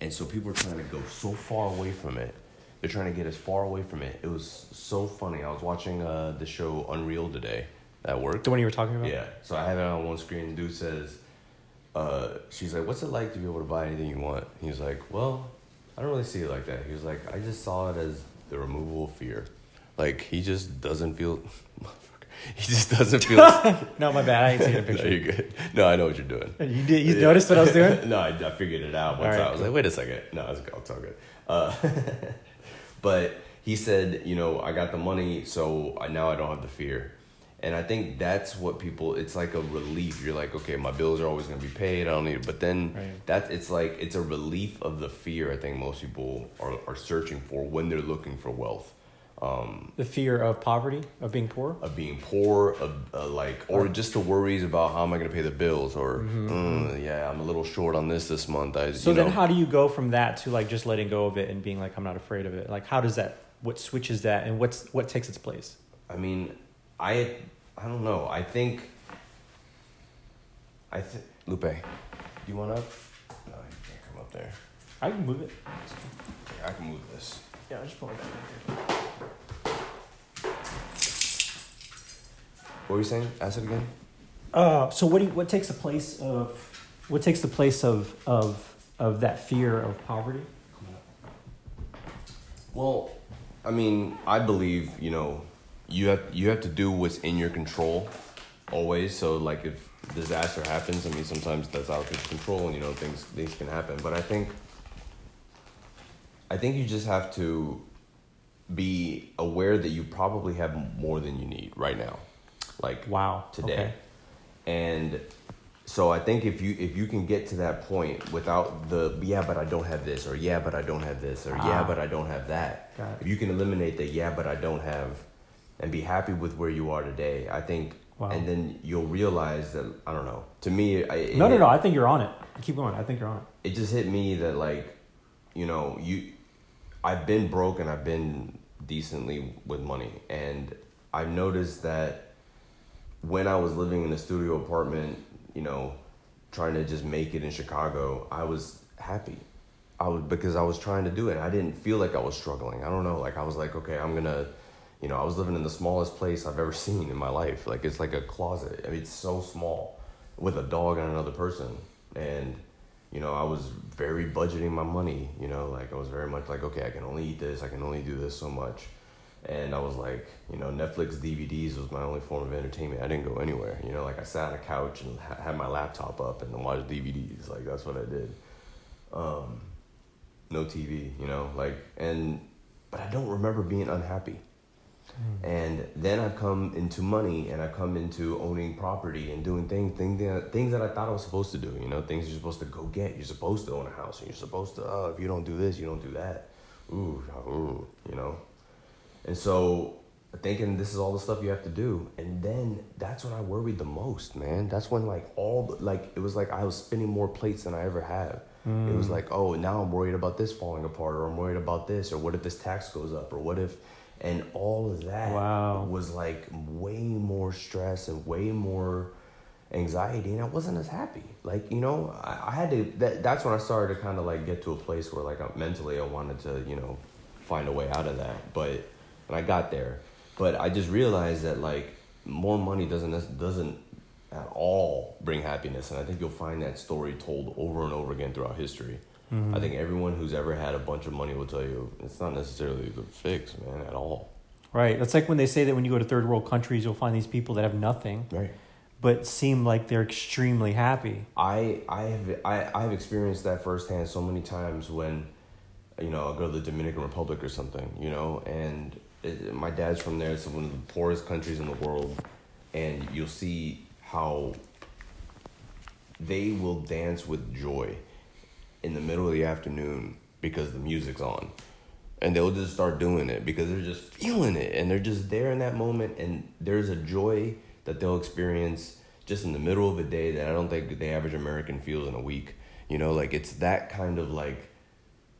and so people are trying to go so far away from it. They're trying to get as far away from it. It was so funny. I was watching uh, the show Unreal today at work. The one you were talking about? Yeah. So I have it on one screen. Dude says, uh, she's like, "What's it like to be able to buy anything you want?" He's like, "Well, I don't really see it like that." He was like, "I just saw it as the removal of fear. Like he just doesn't feel." He just doesn't feel. no, my bad. I ain't seen a no, picture. you're good. No, I know what you're doing. You did. You Yeah. noticed what I was doing? no, I, I figured it out once. Right, I was cool. like, wait a second. No, it's, it's all good. Uh, but he said, you know, I got the money, so I, now I don't have the fear. And I think that's what people. It's like a relief. You're like, okay, my bills are always gonna be paid. I don't need. it. But then Right. that it's like it's a relief of the fear. I think most people are are searching for when they're looking for wealth. Um, The fear of poverty, of being poor. of being poor, of uh, like, or just the worries about how am I going to pay the bills, or "Mm, yeah, I'm a little short on this this month. I, Mm-hmm. So you then, know, how do you go from that to like just letting go of it and being like, I'm not afraid of it? Like, how does that? What switches that, and what's what takes its place? I mean, I, I don't know. I think. I think Lupe, do you want up? No, you can't come up there. I can move it. I can move this. Yeah, I'll just pull it back. What were you saying? Ask it again. Uh, so what do you, what takes the place of what takes the place of of of that fear of poverty? Well, I mean, I believe you know, you have you have to do what's in your control, always. So like, if disaster happens, I mean, sometimes that's out of your control, and you know, things things can happen. But I think, I think you just have to be aware that you probably have more than you need right now, like Wow. today. Okay. And so I think if you if you can get to that point without the yeah but I don't have this or yeah but I don't have this or yeah Ah. but I don't have that. If you can eliminate the yeah but I don't have and be happy with where you are today, I think Wow. and then you'll realize that I don't know. To me I, No, no, no. I think you're on it. Keep going. I think you're on it. it just hit me that like you know you i've been broke and i've been decently with money and i've noticed that when i was living in a studio apartment you know trying to just make it in chicago i was happy. I was because i was trying to do it. I didn't feel like i was struggling. I don't know. Like i was like okay i'm gonna you know i was living in the smallest place i've ever seen in my life. Like it's like a closet. I mean, it's so small with a dog and another person. And you know, I was very budgeting my money, you know, like I was very much like, okay, I can only eat this, I can only do this so much. And I was like, you know, Netflix DVDs was my only form of entertainment. I didn't go anywhere, you know, like I sat on a couch and ha- had my laptop up and watched DVDs. Like that's what I did. Um, no TV, you know, like, and, but I don't remember being unhappy. And then I've come into money and I've come into owning property and doing things, things that, things that I thought I was supposed to do. You know, things you're supposed to go get. You're supposed to own a house and you're supposed to, oh, if you don't do this, you don't do that. Ooh, ooh, you know. And so thinking this is all the stuff you have to do. And then that's when I worried the most, man. That's when like all, the, like, it was like I was spinning more plates than I ever have. It was mm. like, oh, now I'm worried about this falling apart, or I'm worried about this, or what if this tax goes up, or what if, and all of that Wow. was like way more stress and way more anxiety, and I wasn't as happy. Like you know, I, I had to. That, that's when I started to kind of like get to a place where like I, mentally I wanted to, you know, find a way out of that. But and I got there, but I just realized that like more money doesn't doesn't at all bring happiness, and I think you'll find that story told over and over again throughout history. Mm-hmm. I think everyone who's ever had a bunch of money will tell you it's not necessarily the fix, man, at all. Right. It's like when they say that when you go to third world countries, you'll find these people that have nothing, Right. but seem like they're extremely happy. I I have I I've experienced that firsthand so many times when, you know, I'll go to the Dominican Republic or something, you know, and my dad's from there. It's one of the poorest countries in the world, and you'll see how they will dance with joy in the middle of the afternoon because the music's on. And they'll just start doing it because they're just feeling it and they're just there in that moment. And there's a joy that they'll experience just in the middle of a day that I don't think the average American feels in a week. You know, like it's that kind of like,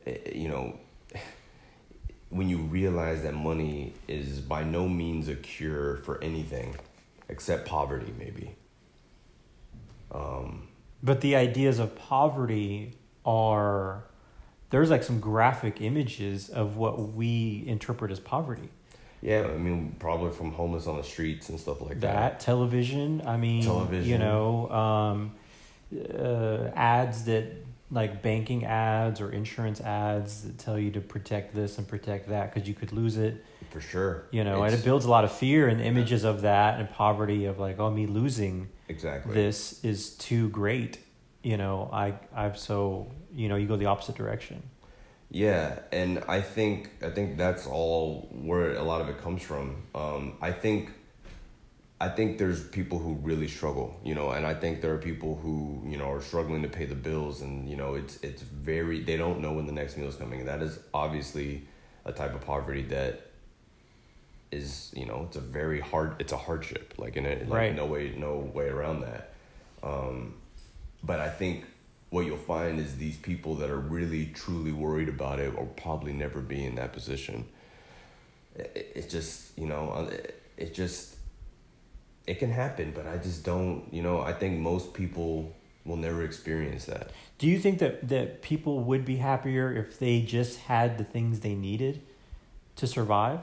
eh, you know, when you realize that money is by no means a cure for anything except poverty, maybe. Um, But the ideas of poverty are there's like some graphic images of what we interpret as poverty. Yeah, I mean, probably from homeless on the streets and stuff like that, that. television. I mean, Television. You know, um, uh, ads that like banking ads or insurance ads that tell you to protect this and protect that because you could lose it. For sure. You know, and it builds a lot of fear and images of that and poverty of like, oh, me losing Exactly. this is too great. You know, I I'm so you know you go the opposite direction. Yeah, and I think I think that's all where a lot of it comes from. Um, I think I think there's people who really struggle, you know, and I think there are people who you know are struggling to pay the bills, and you know it's it's very they don't know when the next meal is coming. That is obviously a type of poverty that is you know it's a very hard it's a hardship like in it like Right. no way no way around that. Um, but I think what you'll find is these people that are really truly worried about it will probably never be in that position. It, it- it's just you know it, it just it can happen, but I just don't you know I think most people will never experience that. Do you think that that people would be happier if they just had the things they needed to survive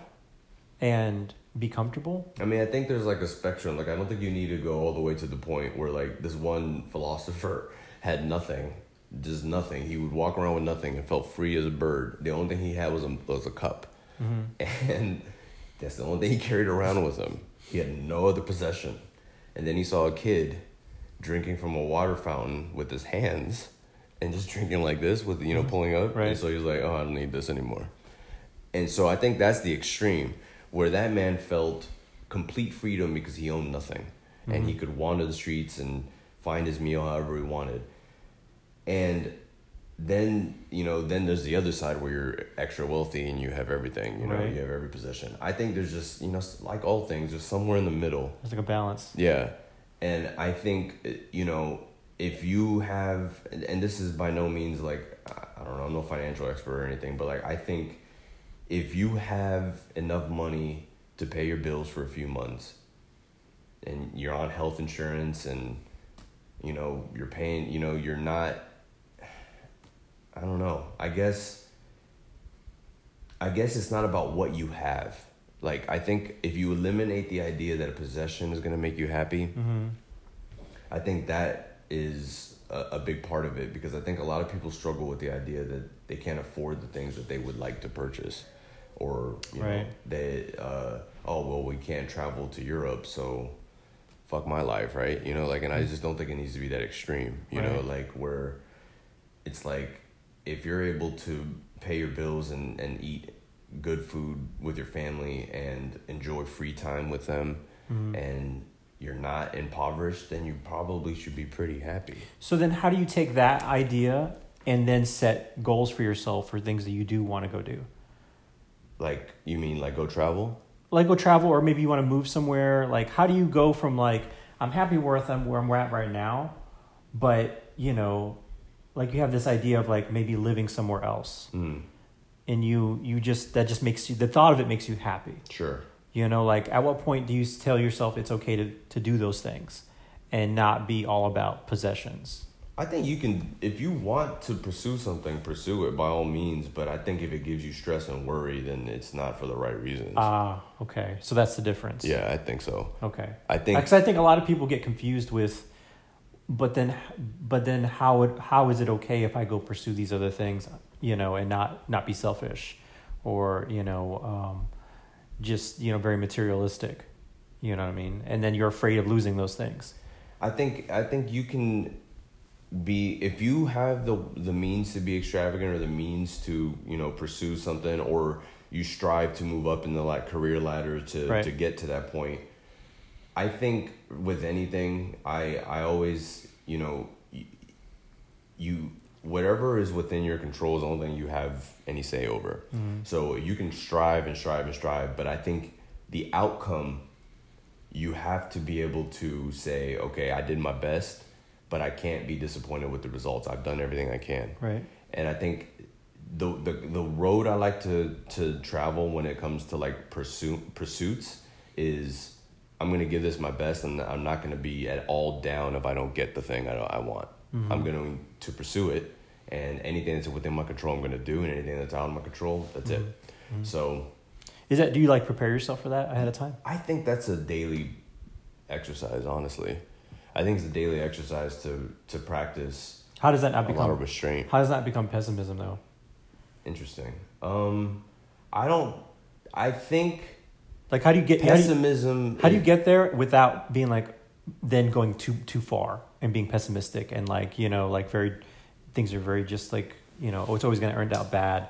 and be comfortable? I mean, I think there's like a spectrum. Like, I don't think you need to go all the way to the point where like this one philosopher had nothing, just nothing. He would walk around with nothing and felt free as a bird. The only thing he had was a was a cup, mm-hmm. and that's the only thing he carried around with him. He had no other possession. And then he saw a kid drinking from a water fountain with his hands and just drinking like this with you know mm-hmm. pulling up. Right. And so he was like, "Oh, I don't need this anymore." And so I think that's the extreme where that man felt complete freedom because he owned nothing and he mm-hmm. could wander the streets and find his meal however he wanted. And then, you know, then there's the other side where you're extra wealthy and you have everything, you know, Right. you have every possession. I think there's just, you know, like all things, just somewhere in the middle. it's like a balance. Yeah. And I think, you know, if you have, and, and this is by no means like, I- I don't know, I'm no financial expert or anything, but like, I think if you have enough money to pay your bills for a few months and you're on health insurance and, you know, you're paying, you know, you're not, I don't know, I guess, I guess it's not about what you have. Like, I think if you eliminate the idea that a possession is going to make you happy, Mm-hmm. I think that is a, a big part of it because I think a lot of people struggle with the idea that they can't afford the things that they would like to purchase, or you know Right. they uh, oh well we can't travel to Europe so fuck my life right you know like and I just don't think it needs to be that extreme you know like where it's like if you're able to pay your bills and and eat good food with your family and enjoy free time with them Mm-hmm. and you're not impoverished, then you probably should be pretty happy. So then, how do you take that idea and then set goals for yourself for things that you do want to go do? Like, you mean like go travel? Like go travel, or maybe you want to move somewhere. Like, how do you go from like I'm happy where I'm where I'm at right now, but you know, like you have this idea of like maybe living somewhere else, Mm, and you you just that just makes you the thought of it makes you happy. sure. You know, like at what point do you tell yourself it's okay to, to do those things and not be all about possessions? I think you can, if you want to pursue something, pursue it by all means. But I think if it gives you stress and worry, then it's not for the right reasons. Ah, okay. So that's the difference. yeah, I think so. Okay. I think Because I think a lot of people get confused with, but then, but then how it, how is it okay if I go pursue these other things, you know, and not not be selfish, or you know, um, just you know very materialistic, you know what I mean? And then you're afraid of losing those things. I think I think you can be if you have the the means to be extravagant or the means to you know pursue something or you strive to move up in the like career ladder to Right. to get to that point. I think with anything, I I always you know you, whatever is within your control is the only thing you have any say over. Mm-hmm. So you can strive and strive and strive, but I think the outcome you have to be able to say, okay, I did my best, but I can't be disappointed with the results. I've done everything I can. Right. And I think the the the road I like to to travel when it comes to like pursue pursuits is I'm gonna give this my best, and I'm not gonna be at all down if I don't get the thing I I want. I'm going to to pursue it, and anything that's within my control, I'm gonna do, and anything that's out of my control, that's it. Mhm. So Is that do you like prepare yourself for that ahead of time? I think that's a daily exercise. Honestly, I think it's a daily exercise to to practice How does that not a become restraint. how does that become pessimism though? Interesting. Um, I don't. I think Like how do you get how do you, pessimism. how do you get there without being like then going too too far and being pessimistic and like you know like very things are very just like you know oh it's always going to end out bad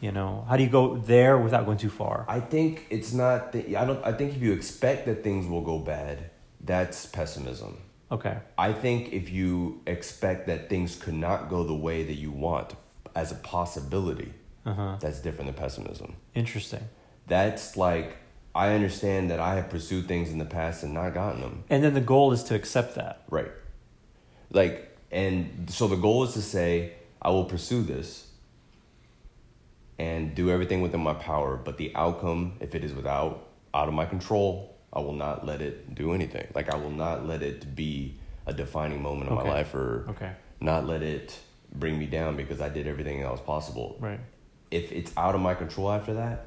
you know how do you go there without going too far I think it's not. The, I don't. I think if you expect that things will go bad, that's pessimism. okay I think if you expect that things could not go the way that you want as a possibility, uh-huh that's different than pessimism. interesting That's like I understand that I have pursued things in the past and not gotten them. and then the goal is to accept that Right. Like and so the goal is to say I will pursue this and do everything within my power, but the outcome if it is without out of my control, I will not let it do anything. Like I will not let it be a defining moment of Okay. my life or okay not let it bring me down because I did everything that was possible. right If it's out of my control after that,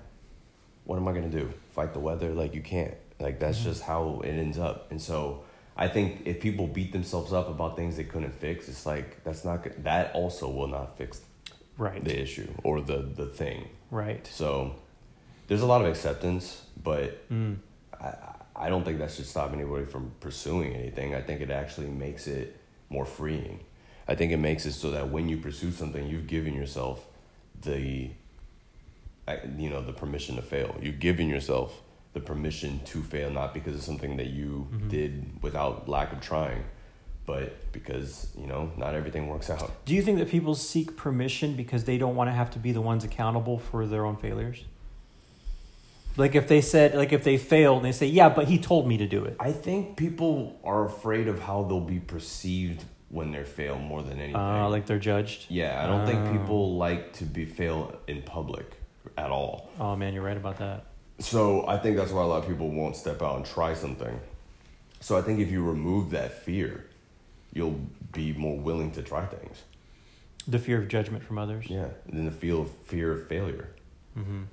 what am I gonna do? Fight the weather? Like you can't. Like that's Mhm. just how it ends up. And so I think if people beat themselves up about things they couldn't fix, it's like that's not that also will not fix right the issue or the the thing. right So there's a lot of acceptance, but mm. I I don't think that should stop anybody from pursuing anything. I think it actually makes it more freeing. I think it makes it so that when you pursue something, you've given yourself the, you know, the permission to fail. You're giving yourself the permission to fail, not because of something that you Mhm. did without lack of trying, but because you know not everything works out. do you think that people seek permission because they don't want to have to be the ones accountable for their own failures like if they said like if they failed and they say yeah but he told me to do it I think people are afraid of how they'll be perceived when they fail more than anything. uh, like they're judged Yeah, I don't think Oh. people like to be fail in public at all. oh man you're right about that So I think that's why a lot of people won't step out and try something. So I think if you remove that fear, you'll be more willing to try things. the fear of judgment from others Yeah, and then the feel of fear of failure mm-hmm.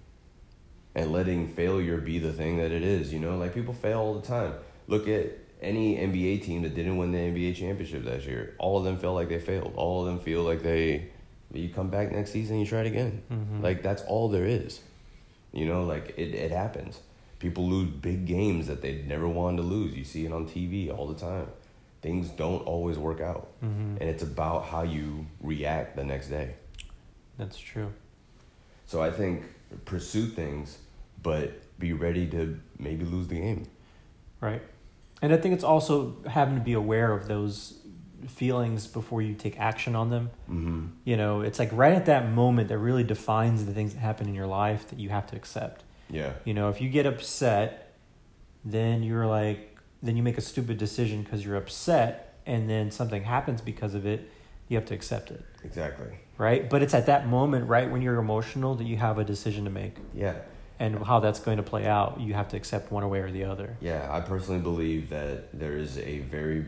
and letting failure be the thing that it is. You know, like people fail all the time. Look at any NBA team that didn't win the NBA championship last year. All of them felt like they failed. All of them feel like they. You come back next season, you try it again. Mhm. Like that's all there is. You know, like it, it happens. People lose big games that they never wanted to lose. You see it on TV all the time. Things don't always work out. Mm-hmm. And it's about how you react the next day. that's true So I think pursue things, but be ready to maybe lose the game. right and i think it's also having to be aware of those feelings before you take action on them Mm-hmm. you know it's like right at that moment that really defines the things that happen in your life that you have to accept Yeah. you know if you get upset then you're like then you make a stupid decision because you're upset and then something happens because of it you have to accept it Exactly. right but it's at that moment right when you're emotional that you have a decision to make Yeah. and how that's going to play out you have to accept one way or the other Yeah. I personally believe that there is a very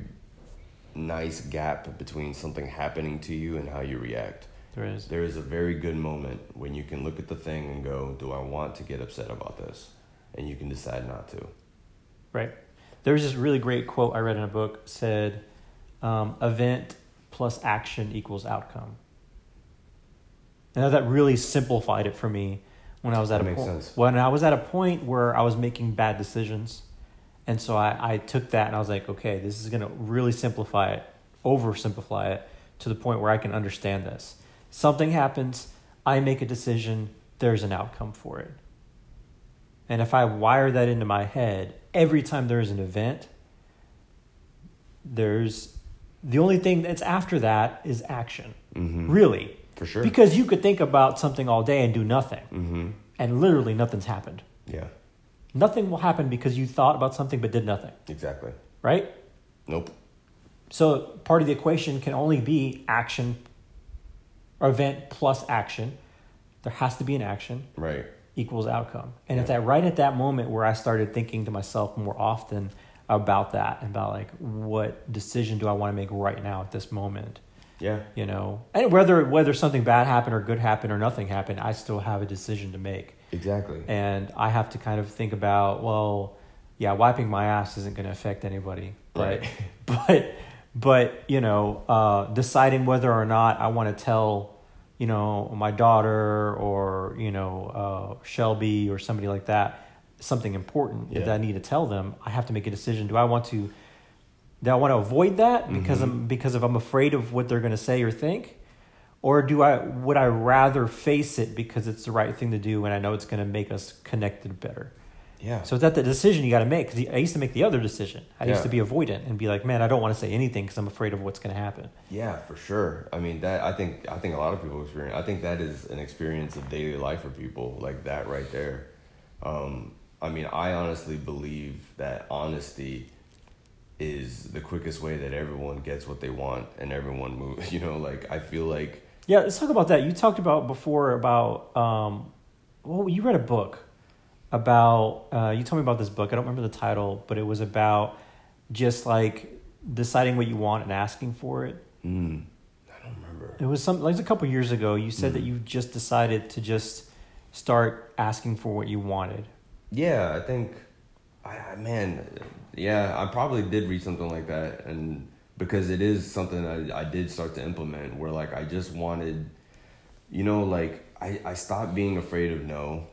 nice gap between something happening to you and how you react. there is There is a very good moment when you can look at the thing and go, Do I want to get upset about this? And you can decide not to. Right. There's this really great quote I read in a book said, um, "Event plus action equals outcome." And that really simplified it for me when I was at That a point. sense. When I was at a point where I was making bad decisions, and so I, I took that and I was like, okay, this is gonna really simplify it, oversimplify it to the point where I can understand this. Something happens, I make a decision, there's an outcome for it. And if I wire that into my head, every time there's an event, there's the only thing that's after that is action. Mm-hmm. Really. For sure. Because you could think about something all day and do nothing, mm-hmm. and literally nothing's happened. Yeah. Nothing will happen because you thought about something but did nothing, Exactly. right? Nope. So part of the equation can only be action or event plus action. There has to be an action Right. equals outcome. And it's at right at that moment where I started thinking to myself more often about that and about like what decision do I want to make right now at this moment. Yeah. You know, and whether whether something bad happened or good happened or nothing happened, I still have a decision to make, Exactly. and I have to kind of think about, well, yeah, wiping my ass isn't going to affect anybody, but Right. but but you know, uh, deciding whether or not I want to tell, you know, my daughter or you know uh, Shelby or somebody like that something important Yeah. that I need to tell them, I have to make a decision. Do I want to? Do I want to avoid that because Mhm. I'm because if I'm afraid of what they're going to say or think, or do I would I rather face it because it's the right thing to do and I know it's going to make us connected better? Yeah. So that's the decision you got to make. Because I used to make the other decision. I used to be avoidant and be like, man, I don't want to say anything because I'm afraid of what's going to happen. Yeah, for sure. I mean that I think I think a lot of people experience. I think that is an experience of daily life for people like that right there. Um, I mean, I honestly believe that honesty is the quickest way that everyone gets what they want and everyone moves. You know, like I feel like Yeah, let's talk about that. You talked about before about um, well, you read a book about. Uh, you told me about this book. I don't remember the title, but it was about just like deciding what you want and asking for it. mm, I don't remember. It was some like a couple years ago. You said that Mhm. you just decided to just start asking for what you wanted. Yeah, I think, I, I man, yeah, I probably did read something like that, and because it is something I, I did start to implement, where like I just wanted, you know, like I I stopped being afraid of no,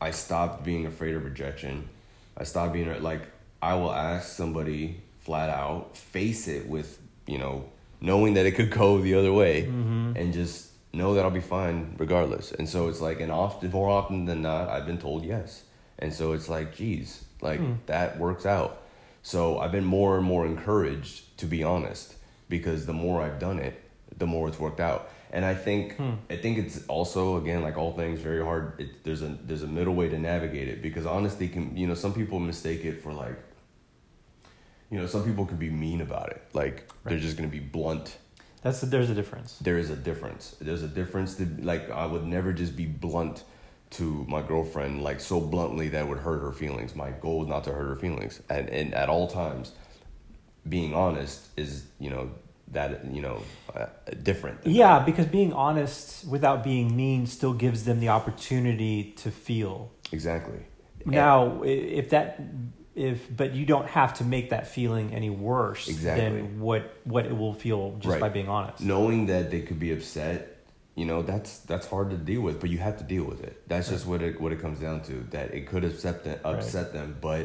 I stopped being afraid of rejection, I stopped being like I will ask somebody flat out, face it with you know, knowing that it could go the other way, Mm-hmm. and just know that I'll be fine regardless. And so it's like, and often, more often than not, I've been told yes. And so it's like, geez, like Hmm. that works out. So I've been more and more encouraged to be honest because the more I've done it, the more it's worked out. And I think Hmm. I think it's also again like all things very hard. It, there's a there's a middle way to navigate it because honesty can you know some people mistake it for like you know some people can be mean about it like they're just gonna be blunt That's there's a difference. there is a difference. There's a difference to like I would never just be blunt to my girlfriend like so bluntly that would hurt her feelings. My goal is not to hurt her feelings, and and at all times, being honest is you know that you know uh, different. Yeah, that. because being honest without being mean still gives them the opportunity to feel. exactly. Now, i- if that, if but you don't have to make that feeling any worse Exactly. than what what it will feel just Right. by being honest. knowing that they could be upset you know that's that's hard to deal with but you have to deal with it that's just what it what it comes down to that it could upset them upset them but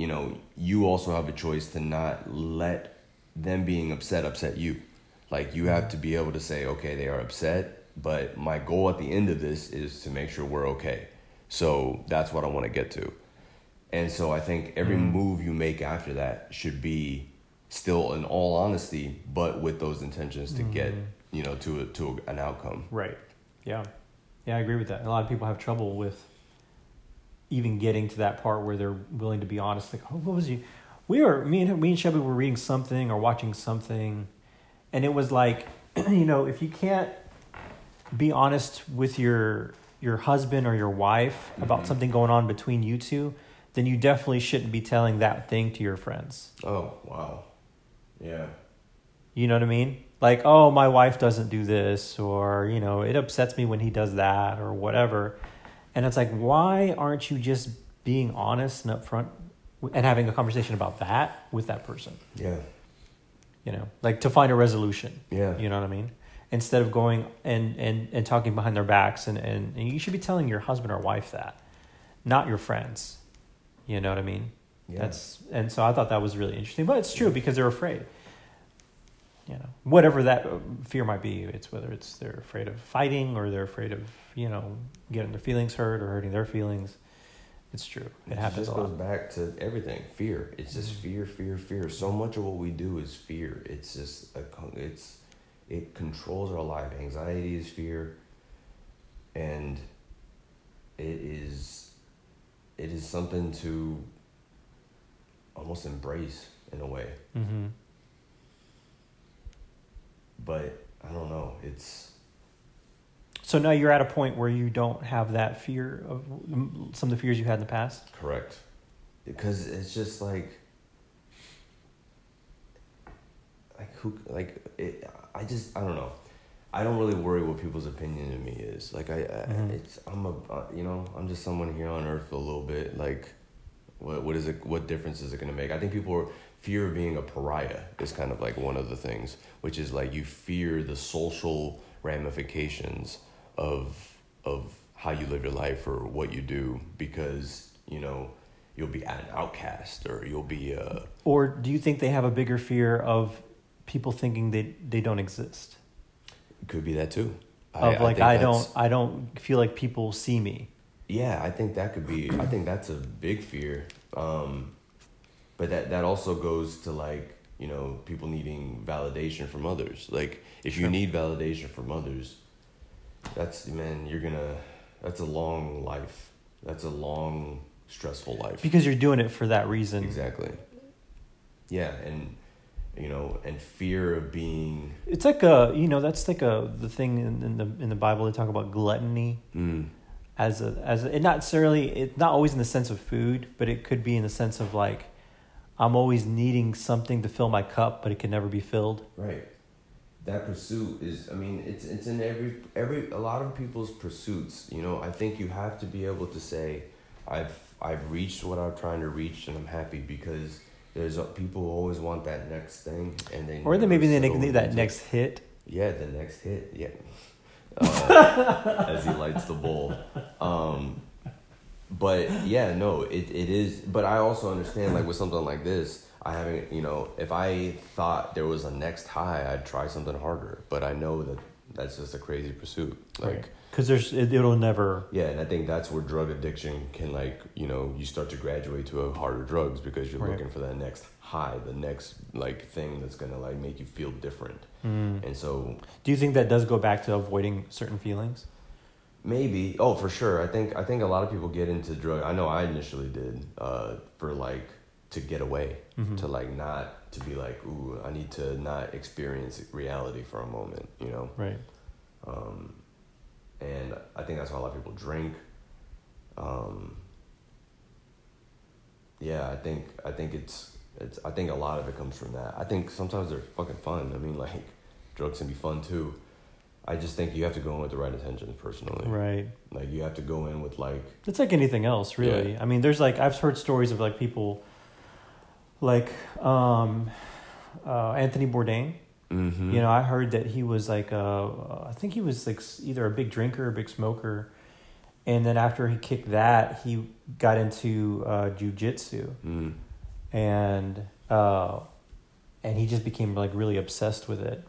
you know you also have a choice to not let them being upset upset you like you have to be able to say okay they are upset but my goal at the end of this is to make sure we're okay so that's what i want to get to and so I think every Mm. move you make after that should be still in all honesty, but with those intentions to get Mhm. you know to a, to a, an outcome. Right. Yeah. Yeah, I agree with that. A lot of people have trouble with even getting to that part where they're willing to be honest. Like, oh, what was you? We were me and me and Shelby were reading something or watching something, and it was like, you know, if you can't be honest with your your husband or your wife about Mhm. something going on between you two, then you definitely shouldn't be telling that thing to your friends. Oh wow, yeah, You know what I mean? Like, oh, my wife doesn't do this, or, you know, it upsets me when he does that, or whatever. And it's like, why aren't you just being honest and upfront and having a conversation about that with that person? yeah, You know, like to find a resolution. yeah, You know what I mean? Instead of going and, and, and talking behind their backs, and, and, and you should be telling your husband or wife that, not your friends. You know what I mean? yeah. That's and so I thought that was really interesting, but it's true because they're afraid. You know, whatever that fear might be, it's whether it's they're afraid of fighting or they're afraid of you know getting their feelings hurt or hurting their feelings. It's true. It happens just goes back to everything. Fear. It's just Mhm. fear, fear, fear. So much of what we do is fear. It's just a it's it controls our life. Anxiety is fear, and it is it is something to almost embrace in a way. Mm-hmm. But I don't know. It's So now you're at a point where you don't have that fear of some of the fears you had in the past. correct because it's just like like who like it, I just I don't know. I don't really worry what people's opinion of me is. Like I, I Mhm. it's I'm a uh, you know I'm just someone here on earth for a little bit. Like, what what is it? What difference is it gonna make? I think people are fear of being a pariah is kind of like one of the things, which is like you fear the social ramifications of of how you live your life or what you do because you know you'll be an outcast or you'll be uh Or do you think they have a bigger fear of people thinking they they don't exist? could be that too. Of like think I, don't I don't feel like people see me. Yeah, I think that could be. I think that's a big fear. Um, but that that also goes to like you know people needing validation from others. Like if you need validation from others, that's man, you're gonna. That's a long life. That's a long stressful life. Because you're doing it for that reason. Exactly. Yeah, and you know, and fear of being. It's like a you know that's like a the thing in, in the in the Bible they talk about gluttony Mm, as a as a, it not necessarily it's not always in the sense of food, but it could be in the sense of like I'm always needing something to fill my cup, but it can never be filled. Right. That pursuit is I mean, it's it's in every every a lot of people's pursuits, you know, I think you have to be able to say I've I've reached what I'm trying to reach and I'm happy because there's people who always want that next thing and they Or then maybe they need that next hit. yeah, the next hit. Yeah. Uh, as he lights the bowl. Um, but yeah, no, it, it is. But I also understand, like with something like this, I haven't, you know, if I thought there was a next high, I'd try something harder. But I know that that's just a crazy pursuit. Like, Because there's it, it'll never yeah, and I think that's where drug addiction can, like, you know, you start to graduate to a harder drugs because you're Right. looking for that next high, the next like thing that's gonna like make you feel different. Mm. And so Do you think that does go back to avoiding certain feelings? Maybe. Oh, for sure. I think I think a lot of people get into drug. I know I initially did uh, for like to get away, Mhm. to like not to be like, ooh, I need to not experience reality for a moment, you know. Right. Um, and I think that's why a lot of people drink. Um, yeah, I think I think it's it's I think a lot of it comes from that. I think sometimes they're fucking fun. I mean, like drugs can be fun too. I just think you have to go in with the right intentions personally. Right. Like you have to go in with like It's like anything else, really. I mean, there's like I've heard stories of like people, like um, uh, Anthony Bourdain. mm-hmm. You know, I heard that he was like uh, I think he was like either a big drinker or a big smoker, and then after he kicked that, he got into uh, jujitsu, mm. and uh, and he just became like really obsessed with it.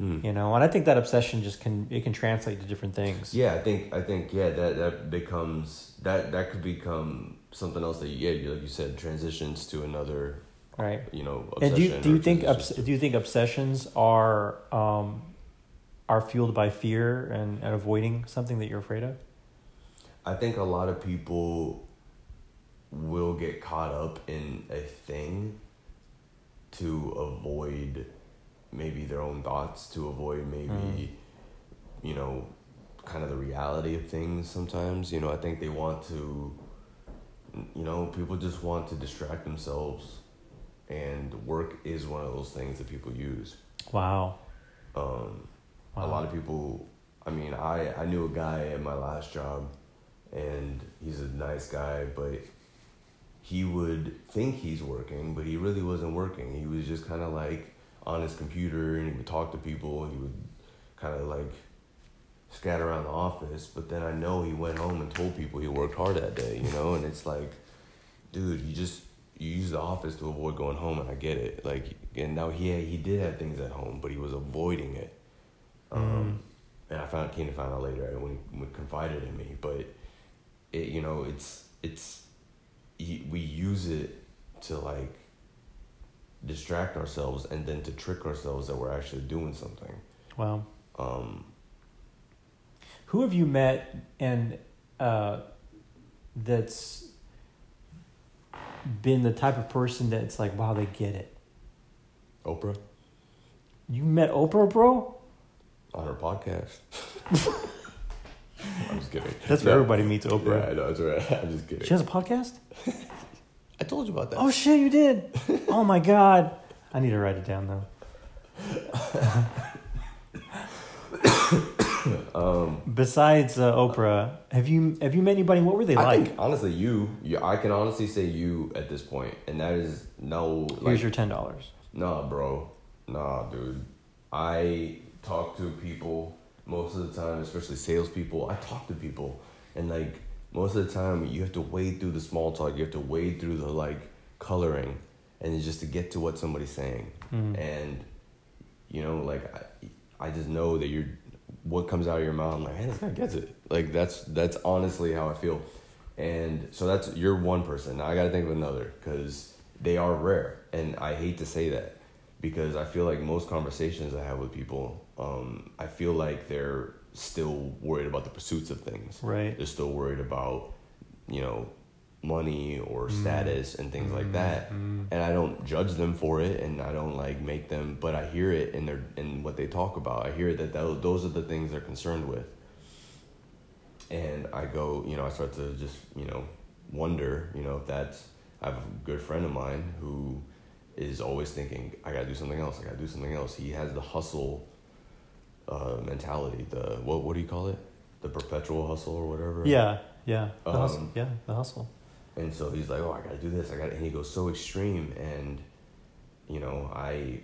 Mm. You know, and I think that obsession just can it can translate to different things. Yeah, I think I think yeah that that becomes that that could become something else that yeah you like you said transitions to another Right. you know And do you, obsession do you think obs- do you think obsessions are um, are fueled by fear and, and avoiding something that you're afraid of? I think a lot of people will get caught up in a thing to avoid maybe their own thoughts, to avoid maybe, Mm. you know, kind of the reality of things sometimes. You know, I think they want to, you know, people just want to distract themselves, and work is one of those things that people use. Wow. Um, wow. a lot of people i mean i i knew a guy at my last job and he's a nice guy but he would think he's working but he really wasn't working he was just kind of like on his computer and he would talk to people and he would kind of like scatter around the office but then i know he went home and told people he worked hard that day you know? And it's like dude you just you use the office to avoid going home and i get it. Like and now he had, he did have things at home but he was avoiding it. Um, and I found came to find out later when he, when he confided in me. But it, you know, it's it's we use it to like distract ourselves and then to trick ourselves that we're actually doing something. Wow. Um, Who have you met and uh, that's been the type of person that's like, wow, they get it. Oprah You met Oprah, bro? on her podcast. I'm just kidding. That's where everybody meets Oprah. Yeah, I know. That's right. I'm just kidding. She has a podcast? Told you about that. Oh shit, you did! oh my god, I need to write it down though. um, Besides uh, Oprah, have you have you met anybody? What were they I like? think honestly, you, you, I can honestly say you at this point, and that is no. Here's like, your ten dollars. Nah, bro. Nah, dude. I talk to people most of the time, especially salespeople. I talk to people, and like most of the time, you have to wade through the small talk. You have to wade through the like coloring, and it's just to get to what somebody's saying. Mhm. And you know, like I, I just know that you're. What comes out of your mouth, I'm like, man, this guy gets it. Like that's that's honestly how I feel. And so that's you're one person. Now I got to think of another because they are rare, and I hate to say that because I feel like most conversations I have with people, um, I feel like they're still worried about the pursuits of things. Right. They're still worried about, you know, money or Mm. status and things like that. Mm. And I don't judge them for it, and I don't like make them. But I hear it in their in what they talk about. I hear that tho- those are the things they're concerned with. And I go, you know, I start to just, you know, wonder, you know, if that's. I have a good friend of mine who is always thinking, I gotta do something else. I gotta do something else. He has the hustle uh, mentality. The what? What do you call it? The perpetual hustle or whatever. Yeah, yeah, the Um, hustle. Yeah, the hustle. And so he's like, "Oh, I got to do this. I got," and he goes so extreme, and you know, I,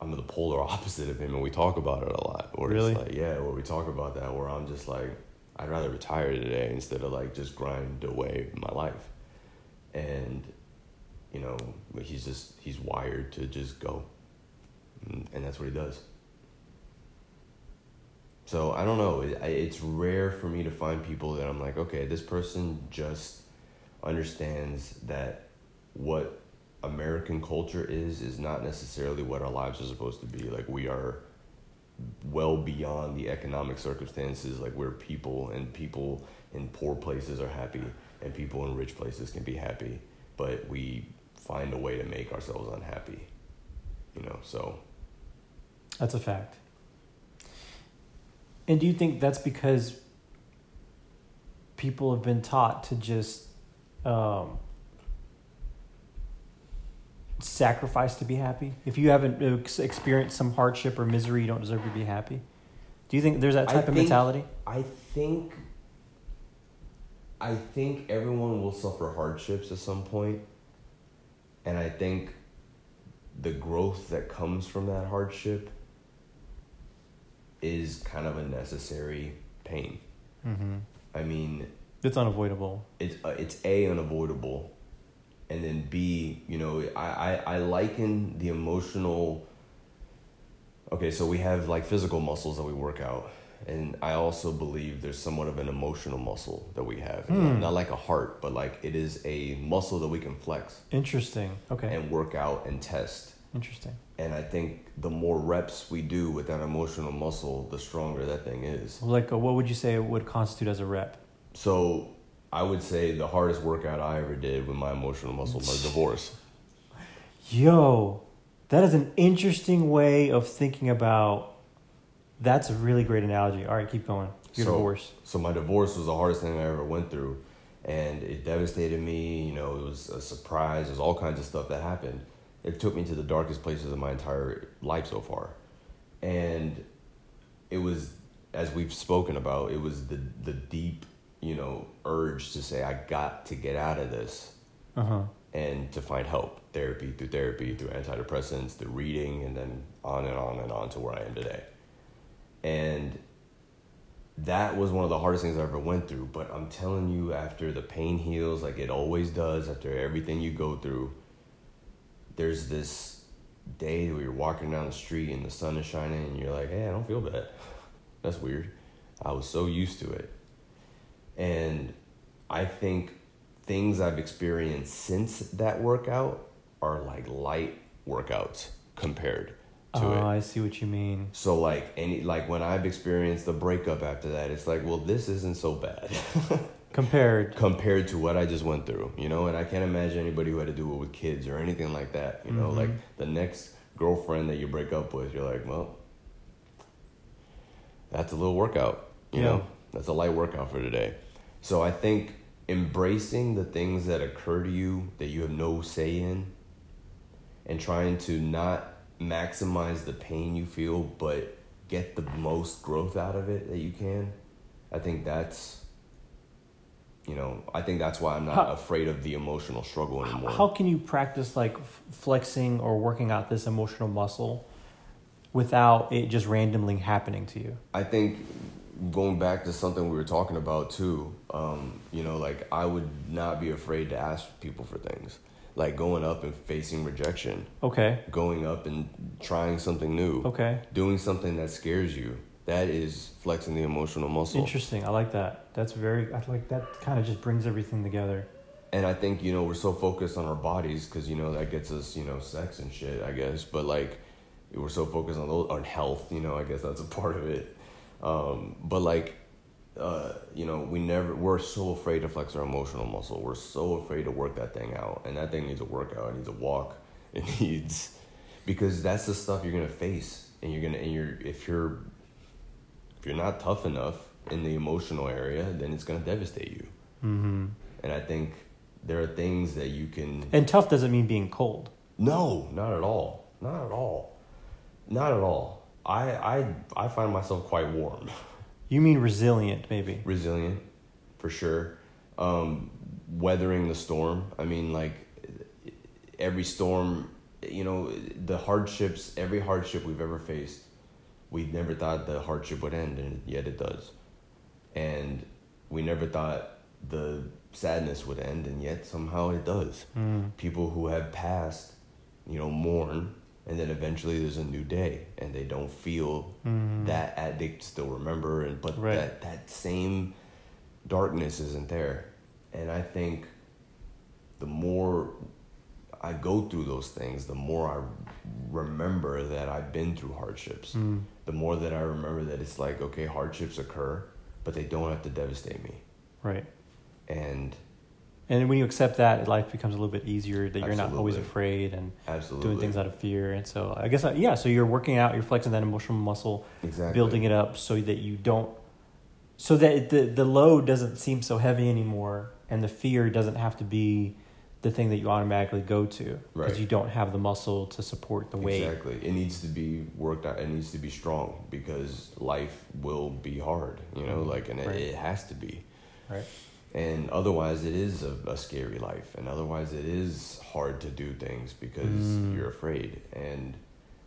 I'm the polar opposite of him, and we talk about it a lot. Where Really? it's like, yeah, where we talk about that, where I'm just like, I'd rather retire today instead of like just grind away my life, and you know, he's just he's wired to just go, and, and that's what he does. So I don't know. It, it's rare for me to find people that I'm like, okay, this person just understands that what American culture is is not necessarily what our lives are supposed to be. Like we are well beyond the economic circumstances. Like we're people, and people in poor places are happy, and people in rich places can be happy, but we find a way to make ourselves unhappy. You know, so That's a fact. And do you think that's because people have been taught to just um, sacrifice to be happy? If you haven't experienced some hardship or misery, you don't deserve to be happy. Do you think there's that I type of think- mentality? I think I think everyone will suffer hardships at some. And I think the growth that comes from that hardship is kind of a necessary pain. Mm-hmm. I mean, It's unavoidable. it's uh, it's a unavoidable, and then b you know I, I I liken the emotional. Okay, so we have like physical muscles that we work out, and I also believe there's somewhat of an emotional muscle that we have, Hmm. not like a heart, but like it is a muscle that we can flex Interesting. Okay. and work out and test. Interesting. And I think the more reps we do with that emotional muscle, the stronger that thing is. Like, uh, what would you say would constitute as a rep? So I would say the hardest workout I ever did with my emotional muscle was divorce. Yo, that is an interesting way of thinking about. That's a really great analogy. All right, keep going. Your So- divorce. So my divorce was the hardest thing I ever went through, and it devastated me. You know, it was a surprise. There's all kinds of stuff that happened. It took me to the darkest places of my entire life so far, and it was, as we've spoken about, it was the the deep, you know, urge to say I got to get out of this Uh huh. and to find help therapy through therapy through antidepressants through reading and then on and on and on to where i am today and that was one of the hardest things i ever went through but i'm telling you after the pain heals like it always does after everything you go through there's this day where you're walking down the street and the sun is shining and you're like hey i don't feel bad that's weird i was so used to it and i think things I've experienced since that workout are like light workouts compared to Oh, it. I see what you mean. So like any like when I've experienced the breakup after that, it's like, well, this isn't so bad Compared. compared to what I just went through, you know. And I can't imagine anybody who had to do it with kids or anything like that, you know. Mhm. Like the next girlfriend that you break up with, you're like, well, that's a little workout, you Yeah. know. That's a light workout for today. So I think embracing the things that occur to you that you have no say in and trying to not maximize the pain you feel, but get the most growth out of it that you can. I think that's, you know, I think that's why I'm not How- afraid of the emotional struggle anymore. How can you practice like flexing or working out this emotional muscle without it just randomly happening to you? I think going back to something we were talking about too, um, you know, like I would not be afraid to ask people for things. Like going up and facing rejection, Okay. going up and trying something new, Okay. doing something that scares you. That is flexing the emotional muscle. Interesting. I like that. That's very. I like that. Kind of just brings everything together. And I think, you know, we're so focused on our bodies because, you know, that gets us, you know, sex and shit, I guess. But like, we're so focused on those, on health, you know, I guess that's a part of it. Um, but like, uh, you know, we never, we're so afraid to flex our emotional muscle. We're so afraid to work that thing out. And that thing needs a workout, it needs a walk, it needs, because that's the stuff you're going to face. And you're going to, and you're, if you're, if you're not tough enough in the emotional area, then it's going to devastate you. Mm-hmm. And I think there are things that you can. And tough doesn't mean being cold. No, not at all. Not at all. Not at all. I I I find myself quite warm, You mean resilient, maybe. resilient, for sure. Um, weathering the storm. I mean, like every storm. You know, the hardships. Every hardship we've ever faced, we never thought the hardship would end, and yet it does. And we never thought the sadness would end, and yet somehow it does. Mm. people who have passed, you know, mourn, and then eventually there's a new day, and they don't feel Mm. that addict still remember, and but Right. that that same darkness isn't there, and I think the more I go through those things, the more I remember that I've been through hardships. Mm. The more that I remember that it's like okay, hardships occur, but they don't have to devastate me, Right. and And when you accept that, life becomes a little bit easier. That you're not always afraid and absolutely doing things out of fear. And so I guess uh, yeah. So you're working out. You're flexing that emotional muscle, exactly building it up so that you don't, so that the the load doesn't seem so heavy anymore, and the fear doesn't have to be the thing that you automatically go to because Right. you don't have the muscle to support the weight. Exactly. It needs to be worked out. It needs to be strong because life will be hard, you know, Mhm. like, and it, Right. it has to be. Right. And otherwise, it is a, a scary life. And otherwise, it is hard to do things because Mm. you're afraid. And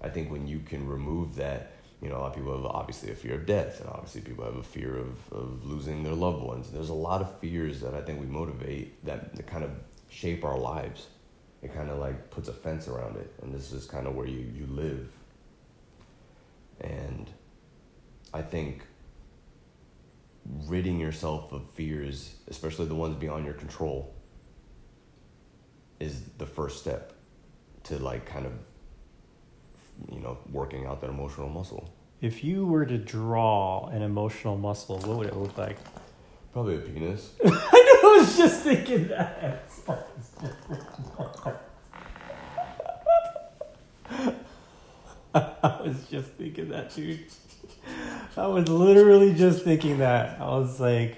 I think when you can remove that, you know, a lot of people have obviously a fear of death, and obviously people have a fear of, of losing their loved ones. There's a lot of fears that I think we motivate that, that kind of shape our lives. It kind of like puts a fence around it, and this is kind of where you, you live. And I think ridding yourself of fears, especially the ones beyond your control, is the first step to like kind of you know working out that emotional muscle. If you were to draw an emotional muscle, what would it look like? Probably a penis. I was just thinking that. I was just thinking that, dude. I was literally just thinking that. I was like,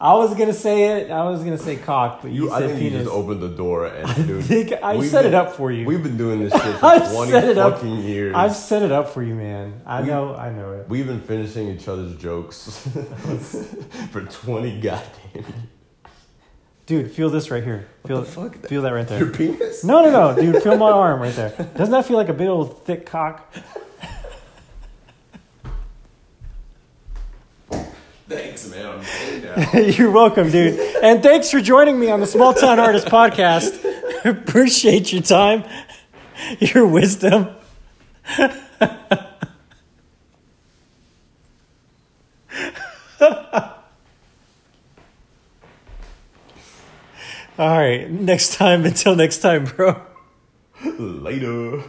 I was gonna say it. I was gonna say cock, but you, You, I think penis. you just opened the door and I dude. think I set been- it up for you. We've been doing this shit for I've twenty it up. fucking years. I've set it up for you, man. I We- know. I know it. We've been finishing each other's jokes for twenty goddamn. Years. Dude, feel this right here. Feel the fuck? feel that right there. Your penis? No, no, no, dude. Feel my arm right there. Doesn't that feel like a big old thick cock? Thanks, man. I'm getting. You're welcome, dude. And thanks for joining me on the Small Town Artist Podcast. Appreciate your time, your wisdom. All right, next time. Until next time, bro. Later.